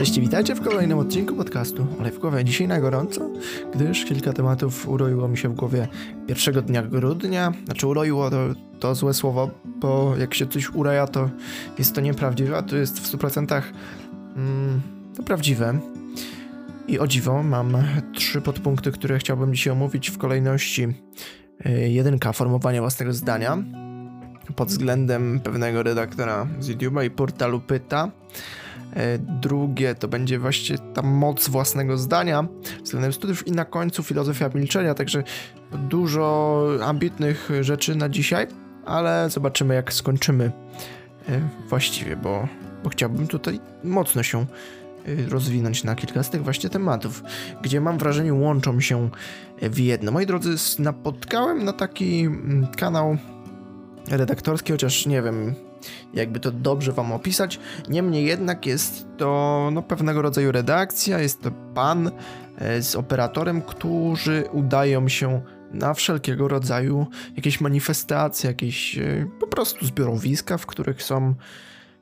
Cześć, witajcie w kolejnym odcinku podcastu głowie dzisiaj na gorąco, gdyż kilka tematów uroiło mi się w głowie pierwszego dnia grudnia. Znaczy uroiło to, to złe słowo, bo jak się coś uraja, to jest to nieprawdziwe, a to jest w 100% mm, to prawdziwe. I o dziwo mam trzy podpunkty, które chciałbym dzisiaj omówić w kolejności. Y, jedynka, formowanie własnego zdania pod względem pewnego redaktora z YouTube'a i portalu Pyta. E, drugie to będzie właśnie ta moc własnego zdania względem studiów i na końcu filozofia milczenia, także dużo ambitnych rzeczy na dzisiaj, ale zobaczymy jak skończymy e, właściwie, bo, bo chciałbym tutaj mocno się e, rozwinąć na kilka z tych właśnie tematów, gdzie mam wrażenie łączą się w jedno. Moi drodzy, napotkałem na taki mm, kanał redaktorski, chociaż nie wiem, jakby to dobrze wam opisać. Niemniej jednak jest to no, pewnego rodzaju redakcja, jest to pan e, z operatorem, którzy udają się na wszelkiego rodzaju jakieś manifestacje, jakieś e, po prostu zbiorowiska, w których są,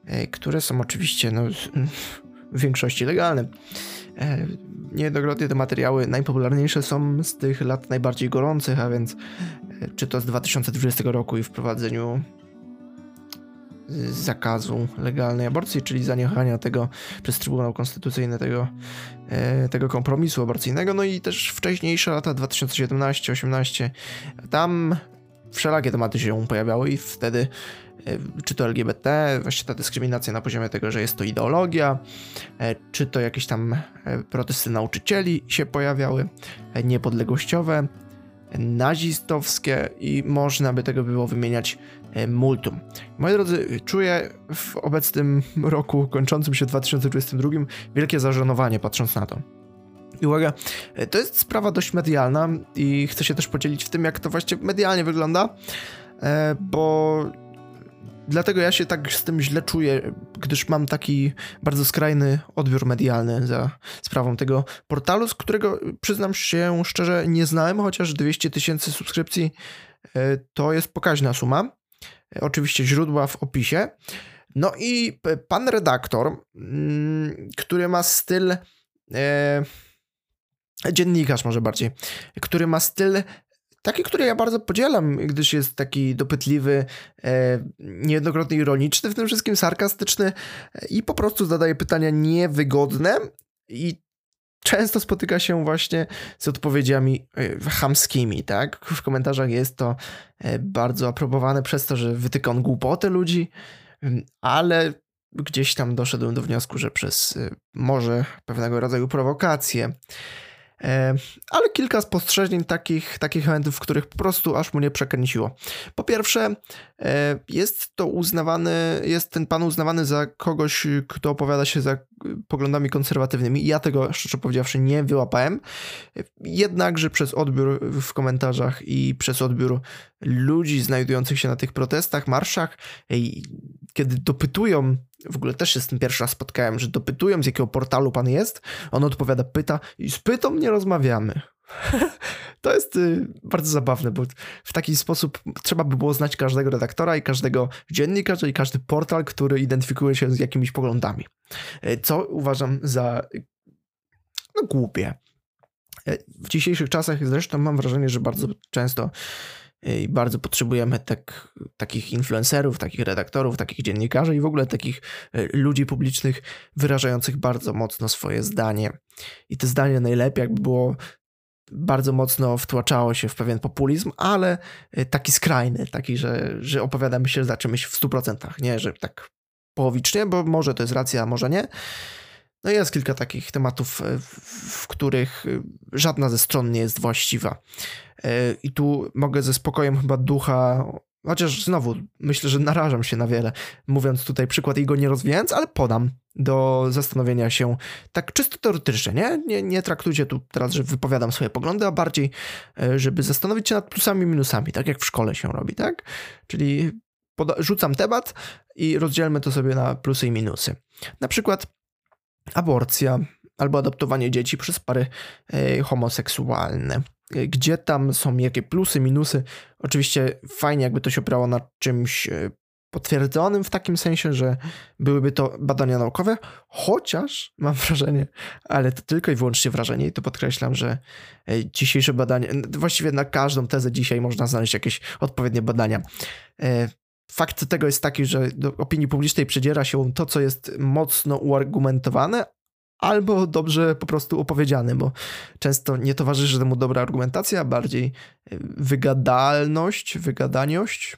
e, które są oczywiście no, w większości legalne. Niejednokrotnie te materiały najpopularniejsze są z tych lat najbardziej gorących, a więc czy to z 2020 roku i wprowadzeniu zakazu legalnej aborcji, czyli zaniechania tego przez Trybunał Konstytucyjny tego, e, tego kompromisu aborcyjnego. No i też wcześniejsze lata 2017-18, tam wszelakie tematy się pojawiały i wtedy e, czy to LGBT, właśnie ta dyskryminacja na poziomie tego, że jest to ideologia, e, czy to jakieś tam protesty nauczycieli się pojawiały, niepodległościowe, nazistowskie i można by tego było wymieniać e, multum. Moi drodzy, czuję w obecnym roku kończącym się 2022 wielkie zażenowanie patrząc na to. I uwaga, e, to jest sprawa dość medialna i chcę się też podzielić w tym, jak to właśnie medialnie wygląda, e, bo dlatego ja się tak z tym źle czuję, gdyż mam taki bardzo skrajny odbiór medialny za sprawą tego portalu, z którego przyznam się szczerze nie znałem, chociaż 200 tysięcy subskrypcji e, to jest pokaźna suma. E, oczywiście źródła w opisie. No i pan redaktor, mm, który ma styl. E, dziennikarz może bardziej, który ma styl Taki, który ja bardzo podzielam, gdyż jest taki dopytliwy, e, niejednokrotnie ironiczny, w tym wszystkim sarkastyczny e, i po prostu zadaje pytania niewygodne i często spotyka się właśnie z odpowiedziami e, chamskimi, tak? W komentarzach jest to bardzo aprobowane przez to, że wytyka on głupoty ludzi, ale gdzieś tam doszedłem do wniosku, że przez może pewnego rodzaju prowokacje, E, ale kilka spostrzeżeń takich, takich momentów, w których po prostu aż mu nie przekręciło. Po pierwsze, e, jest to uznawany, jest ten pan uznawany za kogoś, kto opowiada się za poglądami konserwatywnymi. Ja tego, szczerze powiedziawszy, nie wyłapałem. Jednakże przez odbiór w komentarzach i przez odbiór ludzi znajdujących się na tych protestach, marszach, kiedy dopytują w ogóle też się z tym pierwszy raz spotkałem, że dopytują z jakiego portalu pan jest, on odpowiada, pyta i z pytą nie rozmawiamy. to jest y, bardzo zabawne, bo w taki sposób trzeba by było znać każdego redaktora i każdego dziennikarza i każdy portal, który identyfikuje się z jakimiś poglądami. Y, co uważam za no, głupie. Y, w dzisiejszych czasach zresztą mam wrażenie, że bardzo często i bardzo potrzebujemy tak, takich influencerów, takich redaktorów, takich dziennikarzy i w ogóle takich e, ludzi publicznych wyrażających bardzo mocno swoje zdanie. I to zdanie najlepiej jakby było bardzo mocno wtłaczało się w pewien populizm, ale e, taki skrajny, taki, że, że opowiadamy się za czymś w 100%, nie, że tak połowicznie, bo może to jest racja, a może nie. No jest kilka takich tematów, e, w których żadna ze stron nie jest właściwa. E, I tu mogę ze spokojem chyba ducha, chociaż znowu myślę, że narażam się na wiele, mówiąc tutaj przykład i go nie rozwijając, ale podam do zastanowienia się tak czysto teoretycznie, nie? nie? Nie traktujcie tu teraz, że wypowiadam swoje poglądy, a bardziej, e, żeby zastanowić się nad plusami i minusami, tak jak w szkole się robi, tak? Czyli rzucam temat i rozdzielmy to sobie na plusy i minusy. Na przykład aborcja albo adoptowanie dzieci przez pary e, homoseksualne gdzie tam są jakie plusy, minusy. Oczywiście fajnie, jakby to się opierało na czymś e, potwierdzonym w takim sensie, że byłyby to badania naukowe, chociaż mam wrażenie, ale to tylko i wyłącznie wrażenie i to podkreślam, że e, dzisiejsze badania, właściwie na każdą tezę dzisiaj można znaleźć jakieś odpowiednie badania. E, fakt tego jest taki, że do opinii publicznej przedziera się to, co jest mocno uargumentowane, albo dobrze po prostu opowiedziane, bo często nie towarzyszy temu dobra argumentacja, bardziej e, wygadalność, wygadaniość,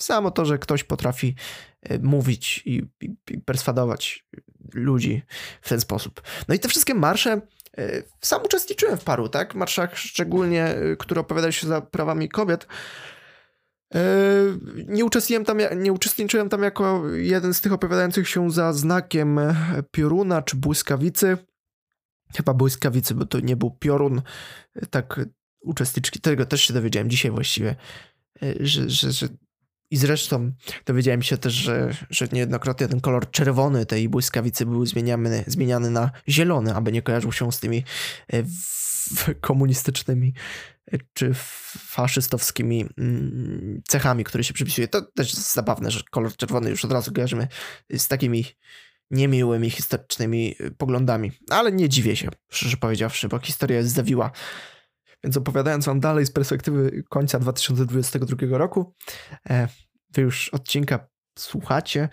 Samo to, że ktoś potrafi e, mówić i, i, i perswadować ludzi w ten sposób. No i te wszystkie marsze, e, sam uczestniczyłem w paru, tak? Marszach szczególnie, które opowiadają się za prawami kobiet. Nie uczestniczyłem, tam, nie uczestniczyłem tam jako jeden z tych opowiadających się za znakiem pioruna czy błyskawicy. Chyba błyskawicy, bo to nie był piorun. Tak, uczestniczki, tego też się dowiedziałem dzisiaj właściwie, że, że, że i zresztą dowiedziałem się też, że, że niejednokrotnie ten kolor czerwony tej błyskawicy był zmieniany, zmieniany na zielony, aby nie kojarzył się z tymi e, komunistycznymi e, czy faszystowskimi mm, cechami, które się przypisuje. To też jest zabawne, że kolor czerwony już od razu kojarzymy z takimi niemiłymi historycznymi e, poglądami. Ale nie dziwię się, szczerze powiedziawszy, bo historia jest zawiła. Więc opowiadając wam dalej z perspektywy końca 2022 roku, e, wy już odcinka słuchacie,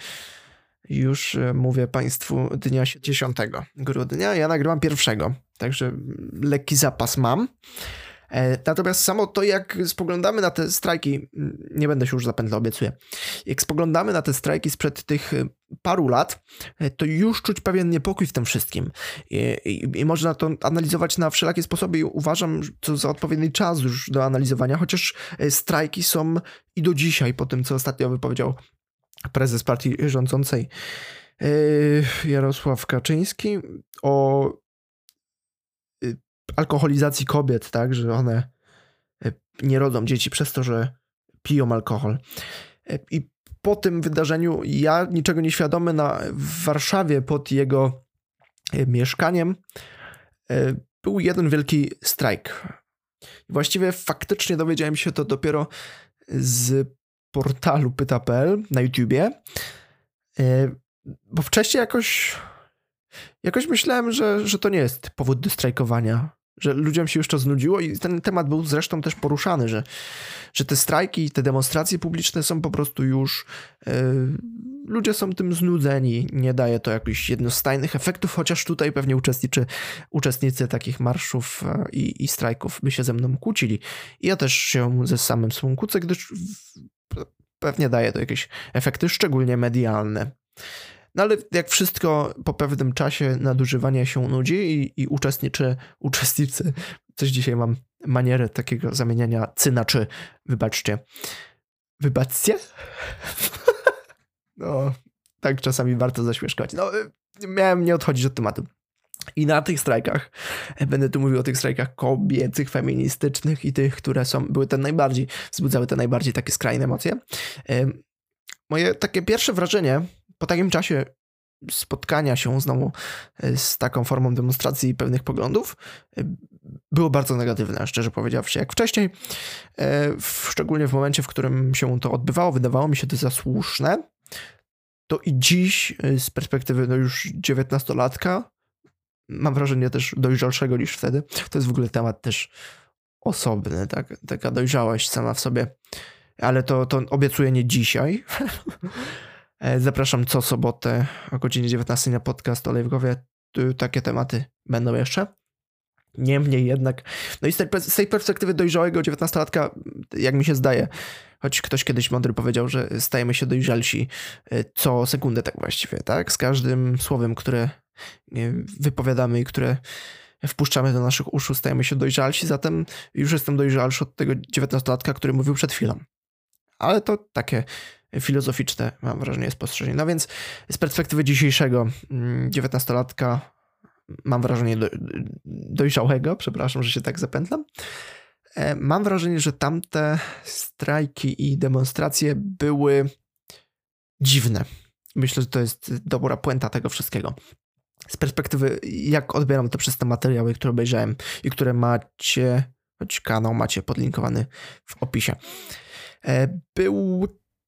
już e, mówię Państwu dnia 10 grudnia, ja nagrywam pierwszego, także lekki zapas mam. E, natomiast samo to, jak spoglądamy na te strajki, nie będę się już zapętlał, obiecuję. Jak spoglądamy na te strajki sprzed tych e, paru lat, e, to już czuć pewien niepokój w tym wszystkim. I, i, i można to analizować na wszelakie sposoby i uważam, to za odpowiedni czas już do analizowania, chociaż strajki są i do dzisiaj, po tym, co ostatnio wypowiedział prezes partii rządzącej Jarosław Kaczyński o alkoholizacji kobiet, tak, że one e, nie rodzą dzieci przez to, że piją alkohol. E, I po tym wydarzeniu ja niczego nieświadomy na, w Warszawie pod jego e, mieszkaniem był jeden wielki strajk. Właściwie faktycznie dowiedziałem się to dopiero z portalu pyta.pl na YouTubie, bo wcześniej jakoś jakoś myślałem, że, że to nie jest powód do strajkowania że ludziom się już to znudziło i ten temat był zresztą też poruszany, że, że te strajki, te demonstracje publiczne są po prostu już. Yy, ludzie są tym znudzeni, nie daje to jakichś jednostajnych efektów, chociaż tutaj pewnie uczestniczy, uczestnicy takich marszów e, i, i strajków by się ze mną kłócili. I ja też się ze samym sobą gdyż pewnie daje to jakieś efekty, szczególnie medialne. No ale jak wszystko po pewnym czasie nadużywania się nudzi i, i uczestniczy, uczestnicy, coś dzisiaj mam manierę takiego zamieniania cyna czy, wybaczcie, wybaczcie? no, tak czasami warto zaśmieszkać. No, miałem nie odchodzić od tematu. I na tych strajkach, będę tu mówił o tych strajkach kobiecych, feministycznych i tych, które są, były te najbardziej, wzbudzały te najbardziej takie skrajne emocje. Moje takie pierwsze wrażenie po takim czasie spotkania się znowu e, z taką formą demonstracji pewnych poglądów e, było bardzo negatywne, szczerze powiedziawszy. Jak wcześniej, e, szczególnie w momencie, w którym się to odbywało, wydawało mi się to za słuszne, to i dziś z perspektywy no już dziewiętnastolatka, mam wrażenie też dojrzalszego niż wtedy, to jest w ogóle temat też osobny, tak? taka dojrzałość sama w sobie, ale to, to obiecuję nie dzisiaj, zapraszam co sobotę o godzinie 19 na podcast o Lejwgowie. Takie tematy będą jeszcze. Niemniej jednak, no i z tej, z tej perspektywy dojrzałego 19-latka, jak mi się zdaje, choć ktoś kiedyś mądry powiedział, że stajemy się dojrzalsi e, co sekundę tak właściwie, tak? Z każdym słowem, które wypowiadamy i które wpuszczamy do naszych uszu, stajemy się dojrzalsi, zatem już jestem dojrzalszy od tego 19-latka, który mówił przed chwilą. Ale to takie filozoficzne, mam wrażenie, spostrzeżenie. No więc z perspektywy dzisiejszego 19-latka mm, mam wrażenie do, dojrzałego, przepraszam, że się tak zapętlam, e, mam wrażenie, że tamte strajki i demonstracje były dziwne. Myślę, że to jest dobra puenta tego wszystkiego. Z perspektywy, jak odbieram to przez te materiały, które obejrzałem i które macie, choć kanał macie podlinkowany w opisie. E, był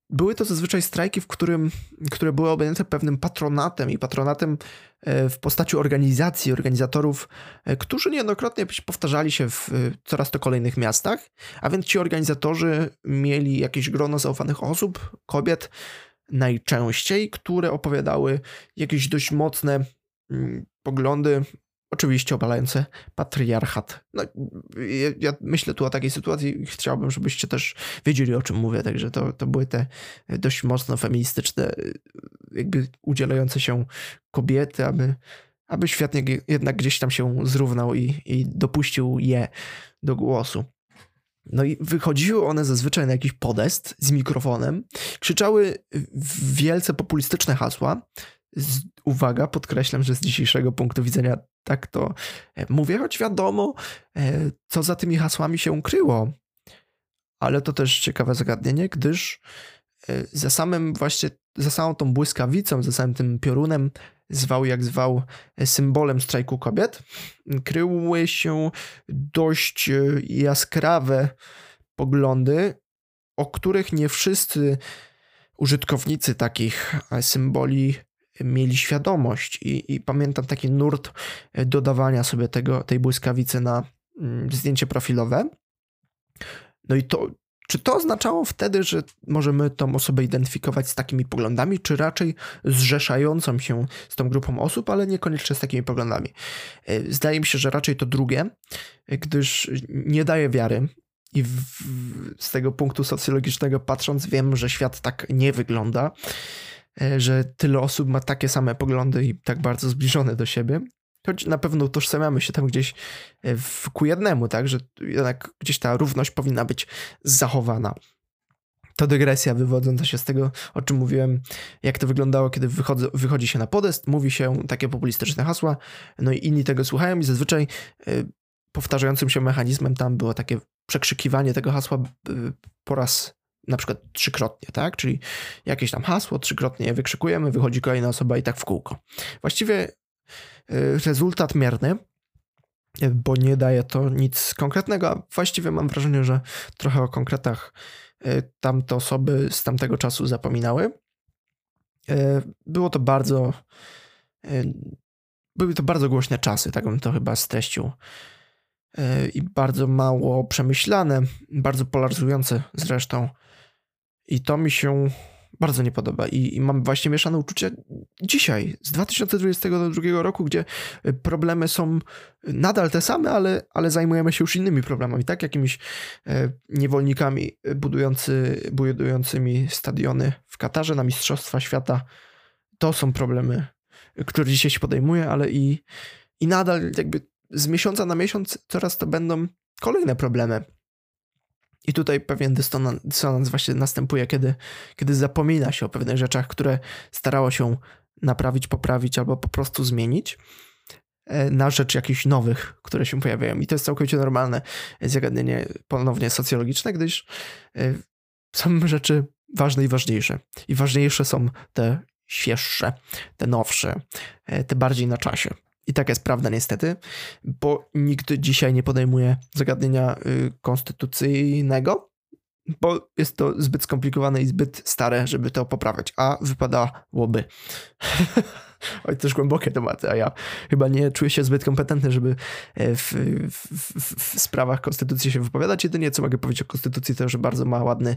były to zazwyczaj strajki, w którym, które były objęte pewnym patronatem i patronatem e, w postaci organizacji, organizatorów, e, którzy niejednokrotnie powtarzali się w coraz to kolejnych miastach, a więc ci organizatorzy mieli jakieś grono zaufanych osób, kobiet najczęściej, które opowiadały jakieś dość mocne mm, poglądy Oczywiście obalające patriarchat. No, ja, ja, myślę tu o takiej sytuacji chciałbym, żebyście też wiedzieli, o czym mówię. Także to, to były te dość mocno feministyczne, jakby udzielające się kobiety, aby, aby świat jednak gdzieś tam się zrównał i, i dopuścił je do głosu. No i wychodziły one zazwyczaj na jakiś podest z mikrofonem, krzyczały wielce populistyczne hasła, z, uwaga, podkreślam, że z dzisiejszego punktu widzenia tak to e, mówię, choć wiadomo, e, co za tymi hasłami się kryło. Ale to też ciekawe zagadnienie, gdyż e, za samym właśnie, za samą tą błyskawicą, za samym tym piorunem, zwał jak zwał, symbolem strajku kobiet, kryły się dość jaskrawe poglądy, o których nie wszyscy użytkownicy takich symboli mieli świadomość i, i pamiętam taki nurt e, dodawania sobie tego, tej błyskawicy na mm, zdjęcie profilowe. No i to, czy to oznaczało wtedy, że możemy tą osobę identyfikować z takimi poglądami, czy raczej zrzeszającą się z tą grupą osób, ale niekoniecznie z takimi poglądami? E, zdaje mi się, że raczej to drugie, gdyż nie daje wiary. I w, z tego punktu socjologicznego patrząc, wiem, że świat tak nie wygląda. E, że tyle osób ma takie same poglądy i tak bardzo zbliżone do siebie. Choć na pewno utożsamiamy się tam gdzieś e, w ku jednemu, tak, że jednak gdzieś ta równość powinna być zachowana. To dygresja wywodząca się z tego, o czym mówiłem, jak to wyglądało, kiedy wychodzę, wychodzi się na podest, mówi się takie populistyczne hasła, no i inni tego słuchają i zazwyczaj y, powtarzającym się mechanizmem tam było takie przekrzykiwanie tego hasła po raz na przykład trzykrotnie, tak? Czyli jakieś tam hasło, trzykrotnie je wykrzykujemy, wychodzi kolejna osoba i tak w kółko. Właściwie y, rezultat mierny, y, bo nie daje to nic konkretnego, a właściwie mam wrażenie, że trochę o konkretach y, tamte osoby z tamtego czasu zapominały. Było to bardzo były to bardzo głośne czasy, tak bym to chyba streścił. I bardzo mało przemyślane, bardzo polaryzujące zresztą. I to mi się bardzo nie podoba. I, I, mam właśnie mieszane uczucia dzisiaj, z 2022 roku, gdzie problemy są nadal te same, ale, ale zajmujemy się już innymi problemami, tak? Jakimiś e, niewolnikami budujący, budującymi stadiony w Katarze na Mistrzostwa Świata. To są problemy, które dzisiaj się podejmuje, ale i, i nadal jakby z miesiąca na miesiąc coraz to będą kolejne problemy i tutaj pewien dysonans właśnie następuje, kiedy, kiedy zapomina się o pewnych rzeczach, które starało się naprawić, poprawić albo po prostu zmienić e, na rzecz jakichś nowych, które się pojawiają. I to jest całkowicie normalne zagadnienie ponownie socjologiczne, gdyż e, są rzeczy ważne i ważniejsze. I ważniejsze są te świeższe, te nowsze, e, te bardziej na czasie. I tak jest prawda niestety, bo nikt dzisiaj nie podejmuje zagadnienia y, konstytucyjnego, bo jest to zbyt skomplikowane i zbyt stare, żeby to poprawiać, a wypadałoby. Oj, też głębokie tematy, a ja chyba nie czuję się zbyt kompetentny, żeby e, w, w, w, sprawach konstytucji się wypowiadać. Jedynie co mogę powiedzieć o konstytucji, to że bardzo ma ładny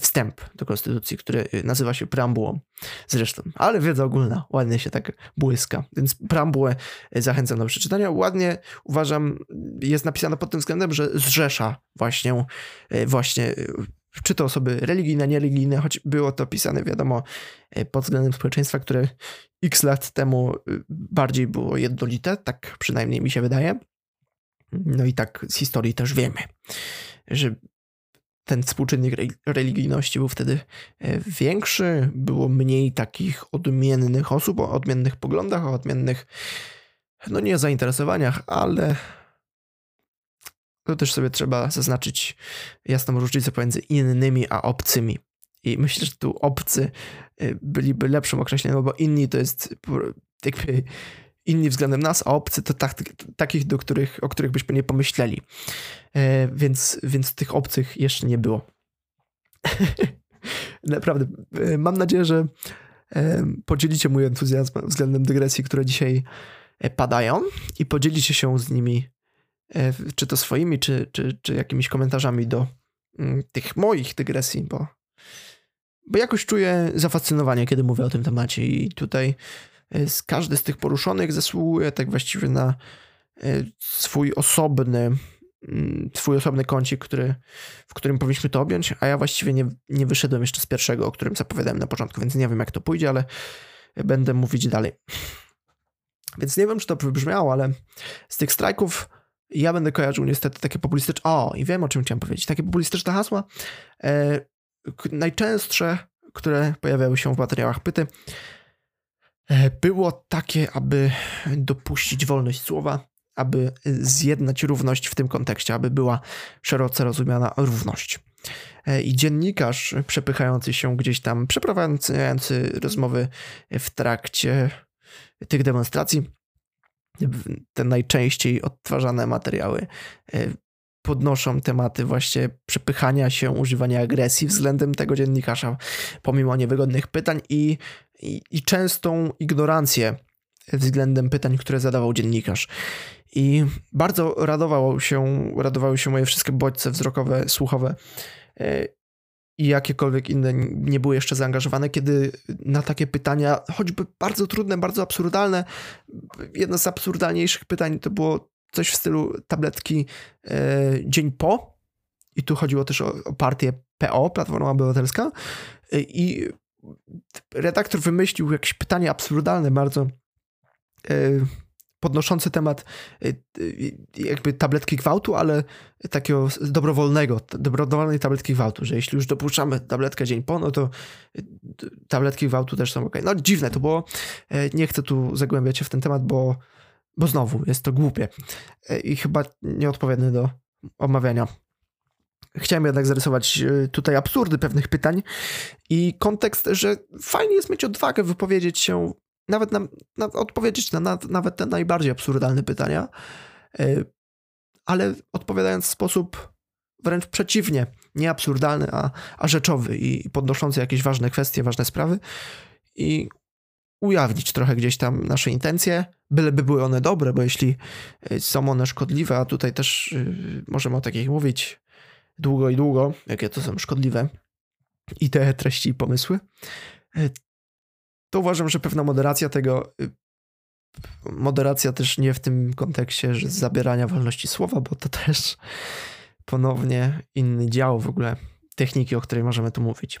wstęp do konstytucji, który nazywa się preambułą zresztą. Ale wiedza ogólna ładnie się tak błyska, więc preambułę zachęcam do przeczytania. Ładnie uważam, jest napisane pod tym względem, że zrzesza właśnie, e, właśnie czy to osoby religijne, niereligijne, choć było to pisane, wiadomo, e, pod względem społeczeństwa, które x lat temu y, bardziej było jednolite, tak przynajmniej mi się wydaje. No i tak z historii też wiemy, że ten współczynnik religijności był wtedy e, większy, było mniej takich odmiennych osób o odmiennych poglądach, o odmiennych, no nie zainteresowaniach, ale to też sobie trzeba zaznaczyć jasną różnicę pomiędzy innymi a obcymi. I myślę, że tu obcy y, byliby lepszym określeniem, bo inni to jest jakby inni względem nas, a obcy to tak, takich, do których, o których byśmy nie pomyśleli. E, więc, więc tych obcych jeszcze nie było. Naprawdę, e, mam nadzieję, że e, podzielicie mój entuzjazm względem dygresji, które dzisiaj padają i podzielicie się z nimi czy to swoimi, czy, czy, czy jakimiś komentarzami do mm, tych moich dygresji, bo, bo jakoś czuję zafascynowanie, kiedy mówię o tym temacie i tutaj z każdy z tych poruszonych zasługuje tak właściwie na swój osobny Mm, swój osobny kącik, który, w którym powinniśmy to objąć, a ja właściwie nie, nie wyszedłem jeszcze z pierwszego, o którym zapowiadałem na początku, więc nie wiem jak to pójdzie, ale będę mówić dalej. Więc nie wiem, czy to wybrzmiało, ale z tych strajków ja będę kojarzył niestety takie populistyczne. O, i wiem o czym chciałem powiedzieć. Takie populistyczne hasła. E, najczęstsze, które pojawiały się w materiałach pyty, e, było takie, aby dopuścić wolność słowa, aby zjednać równość w tym kontekście, aby była szeroce rozumiana równość. E, I dziennikarz przepychający się gdzieś tam, przeprowadzający rozmowy w trakcie tych demonstracji, te najczęściej odtwarzane materiały e, podnoszą tematy właśnie przepychania się, używania agresji względem tego dziennikarza, pomimo niewygodnych pytań i, i, i częstą ignorancję względem pytań, które zadawał dziennikarz. I bardzo radowało się, radowały się moje wszystkie bodźce wzrokowe, słuchowe e, i jakiekolwiek inne nie były jeszcze zaangażowane, kiedy na takie pytania, choćby bardzo trudne, bardzo absurdalne, jedno z absurdalniejszych pytań to było coś w stylu tabletki e, dzień po, i tu chodziło też o, o partię PO, Platforma Obywatelska, e, i redaktor wymyślił jakieś pytanie absurdalne bardzo, podnoszący temat y, y, jakby tabletki gwałtu, ale takiego dobrowolnego, dobrowolnej tabletki gwałtu, że jeśli już dopuszczamy tabletkę dzień po, no to y, tabletki gwałtu też są ok. No dziwne to było, e, nie chcę tu zagłębiać się w ten temat, bo, bo znowu jest to głupie e, i chyba nieodpowiednie do omawiania. Chciałem jednak zarysować tutaj absurdy pewnych pytań i kontekst, że fajnie jest mieć odwagę wypowiedzieć się nawet na, na odpowiedzieć na, na nawet te najbardziej absurdalne pytania, e, ale odpowiadając w sposób wręcz przeciwnie, nie absurdalny, a, a rzeczowy i podnoszący jakieś ważne kwestie, ważne sprawy i ujawnić trochę gdzieś tam nasze intencje, byleby były one dobre, bo jeśli e, są one szkodliwe, a tutaj też e, możemy o takich mówić długo i długo, jakie to są szkodliwe i te treści i pomysły, to uważam, że pewna moderacja tego, y, moderacja też nie w tym kontekście, że zabierania wolności słowa, bo to też ponownie inny dział w ogóle techniki, o której możemy tu mówić.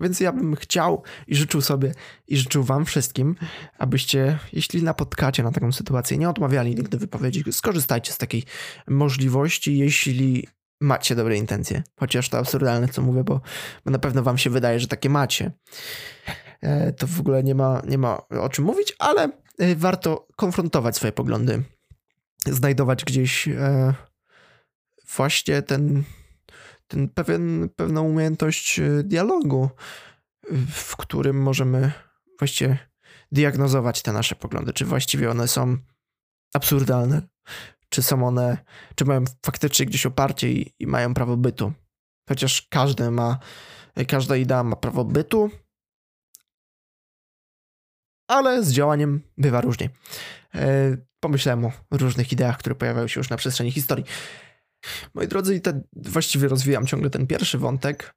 Więc ja bym chciał i życzył sobie i życzył wam wszystkim, abyście, jeśli napotkacie na taką sytuację, nie odmawiali nigdy wypowiedzi, skorzystajcie z takiej możliwości, jeśli macie dobre intencje. Chociaż to absurdalne, co mówię, bo, bo na pewno wam się wydaje, że takie macie. E, to w ogóle nie ma, nie ma o czym mówić, ale e, warto konfrontować swoje poglądy, znajdować gdzieś e, właśnie ten, ten pewien, pewną umiejętność dialogu, w którym możemy właściwie diagnozować te nasze poglądy, czy właściwie one są absurdalne, czy są one, czy mają faktycznie gdzieś oparcie i, i mają prawo bytu. Chociaż każdy ma, każda idea ma prawo bytu, ale z działaniem bywa różnie. E, pomyślałem o różnych ideach, które pojawiały się już na przestrzeni historii. Moi drodzy, i te, właściwie rozwijam ciągle ten pierwszy wątek,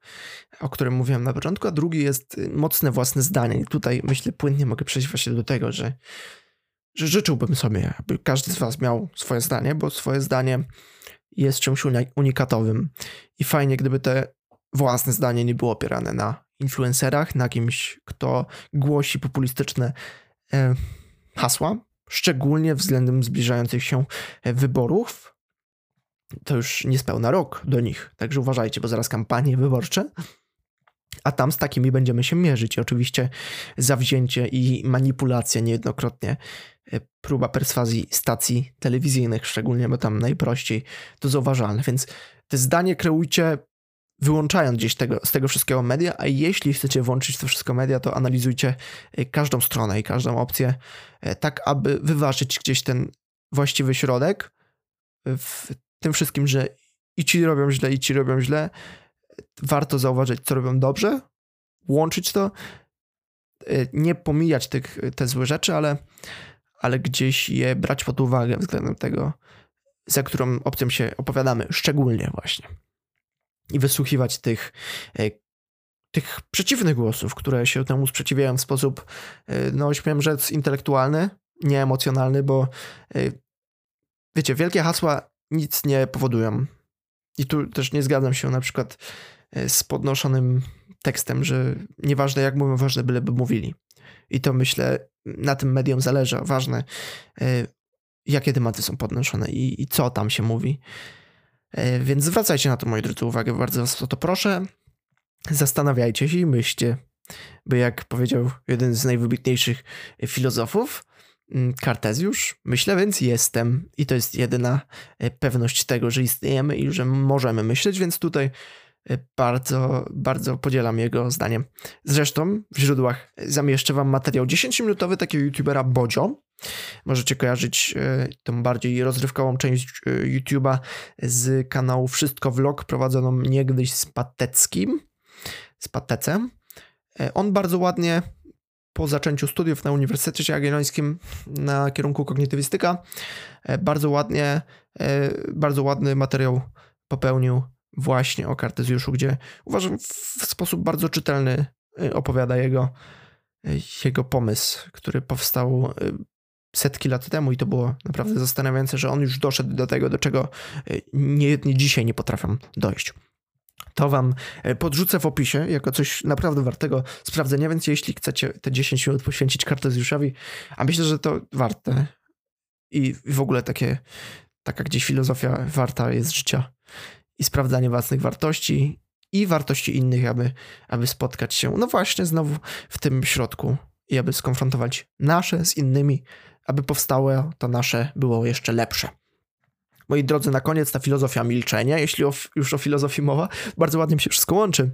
o którym mówiłem na początku, a drugi jest mocne własne zdanie. I tutaj myślę, płynnie mogę przejść właśnie do tego, że, że życzyłbym sobie, aby każdy z Was miał swoje zdanie, bo swoje zdanie jest czymś unikatowym. I fajnie, gdyby te własne zdanie nie było opierane na influencerach, na kimś, kto głosi populistyczne e, hasła, szczególnie względem zbliżających się e, wyborów. To już niespełna rok do nich, także uważajcie, bo zaraz kampanie wyborcze. A tam z takimi będziemy się mierzyć. Oczywiście zawzięcie i manipulacja niejednokrotnie, e, próba perswazji stacji telewizyjnych, szczególnie, bo tam najprościej to zauważalne. Więc te zdanie kreujcie wyłączając gdzieś tego, z tego wszystkiego media, a jeśli chcecie włączyć to wszystko media, to analizujcie e, każdą stronę i każdą opcję, e, tak aby wyważyć gdzieś ten właściwy środek w tym wszystkim, że i ci robią źle, i ci robią źle, warto zauważyć, co robią dobrze, łączyć to, y, nie pomijać tych, te złe rzeczy, ale, ale gdzieś je brać pod uwagę względem tego, za którą opcją się opowiadamy, szczególnie właśnie. I wysłuchiwać tych, y, tych przeciwnych głosów, które się temu sprzeciwiają w sposób, y, no śmiem rzec, intelektualny, nieemocjonalny, bo wiecie, wielkie hasła nic nie powodują. I tu też nie zgadzam się na przykład e, z podnoszonym tekstem, że nieważne jak mówią, ważne byleby mówili. I to myślę, na tym medium zależy, ważne e, jakie tematy są podnoszone i, i co tam się mówi. E, więc zwracajcie na to, moi drodzy, uwagę, bardzo was o to proszę. Zastanawiajcie się i myślcie, by jak powiedział jeden z najwybitniejszych filozofów, Mm, Kartezjusz? Myślę, więc jestem. I to jest jedyna e, pewność tego, że istniejemy i że możemy myśleć, więc tutaj bardzo, bardzo podzielam jego zdanie. Zresztą w źródłach zamieszczę wam materiał 10-minutowy takiego youtubera Bodzio. Możecie kojarzyć e, tą bardziej rozrywkową część YouTube'a z kanału Wszystko Vlog prowadzoną niegdyś z Pateckim, z Patecem. On bardzo ładnie po zaczęciu studiów na Uniwersytecie Jagiellońskim na kierunku kognitywistyka e, bardzo ładnie, e, bardzo ładny materiał popełnił właśnie o Kartezjuszu, gdzie uważam w sposób bardzo czytelny e, opowiada jego, jego pomysł, który powstał setki lat temu i to było naprawdę zastanawiające, że on już doszedł do tego, do czego niejedni dzisiaj nie potrafią dojść. To wam podrzucę w opisie jako coś naprawdę wartego sprawdzenia, więc jeśli chcecie te 10 minut poświęcić Kartezjuszowi, a myślę, że to warte i w ogóle takie, taka gdzieś filozofia warta jest życia i sprawdzanie własnych wartości i wartości innych, aby, aby spotkać się, no właśnie, znowu w tym środku i aby skonfrontować nasze z innymi, aby powstałe to nasze było jeszcze lepsze. Moi drodzy, na koniec ta filozofia milczenia, jeśli o, już o filozofii mowa, bardzo ładnie mi się wszystko łączy.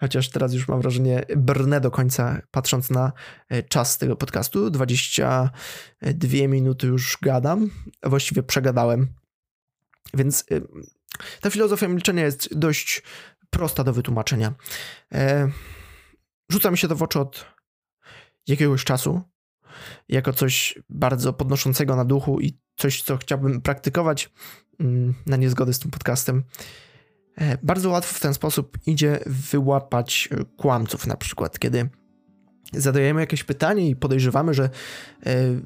Chociaż teraz już mam wrażenie, brnę do końca, patrząc na e, czas tego podcastu. 22 minuty już gadam, właściwie przegadałem. Więc e, ta filozofia milczenia jest dość prosta do wytłumaczenia. E, rzuca mi się to w oczy od jakiegoś czasu, jako coś bardzo podnoszącego na duchu i coś, co chciałbym praktykować mm, na niezgodę z tym podcastem. E, bardzo łatwo w ten sposób idzie wyłapać kłamców, na przykład, kiedy zadajemy jakieś pytanie i podejrzewamy, że e,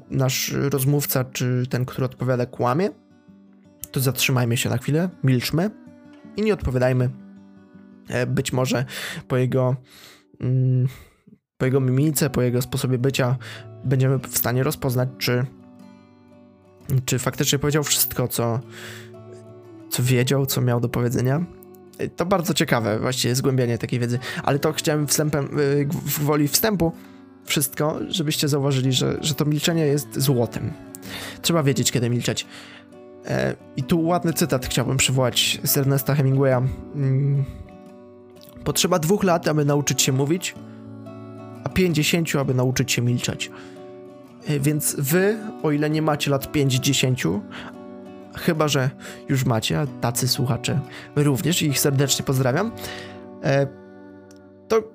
nasz rozmówca czy ten, który odpowiada, kłamie, to zatrzymajmy się na chwilę, milczmy i nie odpowiadajmy. Być może po jego, mm, po jego mimice, po jego sposobie bycia będziemy w stanie rozpoznać, czy czy faktycznie powiedział wszystko, co, co wiedział, co miał do powiedzenia. To bardzo ciekawe, właściwie zgłębianie takiej wiedzy, ale to chciałem wstępem, y, w woli wstępu wszystko, żebyście zauważyli, że, że to milczenie jest złotem. Trzeba wiedzieć, kiedy milczeć. E, I tu ładny cytat chciałbym przywołać z Ernesta Hemingwaya. Mm. Potrzeba dwóch lat, aby nauczyć się mówić, a pięćdziesięciu, aby nauczyć się milczeć. E, więc wy, o ile nie macie lat 5-10, chyba że już macie, a tacy słuchacze również ich serdecznie pozdrawiam, e, to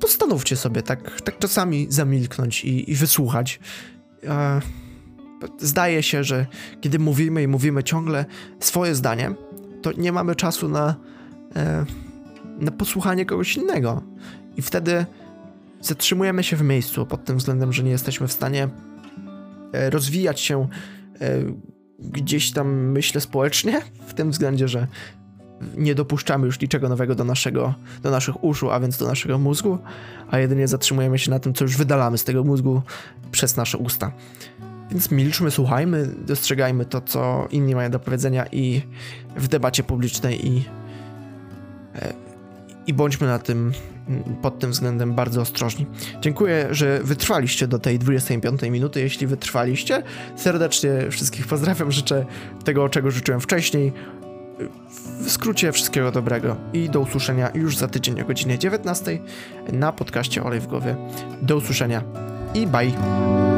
postanówcie sobie tak, tak czasami zamilknąć i, i wysłuchać. E, zdaje się, że kiedy mówimy i mówimy ciągle swoje zdanie, to nie mamy czasu na, na posłuchanie kogoś innego. I wtedy zatrzymujemy się w miejscu pod tym względem, że nie jesteśmy w stanie e, rozwijać się e, gdzieś tam, myślę, społecznie, w tym względzie, że nie dopuszczamy już niczego nowego do, naszego, do naszych uszu, a więc do naszego mózgu, a jedynie zatrzymujemy się na tym, co już wydalamy z tego mózgu przez nasze usta. Więc milczmy, słuchajmy, dostrzegajmy to, co inni mają do powiedzenia i w debacie publicznej i, e, i bądźmy na tym pod tym względem bardzo ostrożni. Dziękuję, że wytrwaliście do tej 25 minuty. Jeśli wytrwaliście, serdecznie wszystkich pozdrawiam. Życzę tego, czego życzyłem wcześniej. W skrócie wszystkiego dobrego i do usłyszenia już za tydzień o godzinie 19 na podcaście Olej w głowie. Do usłyszenia i bye!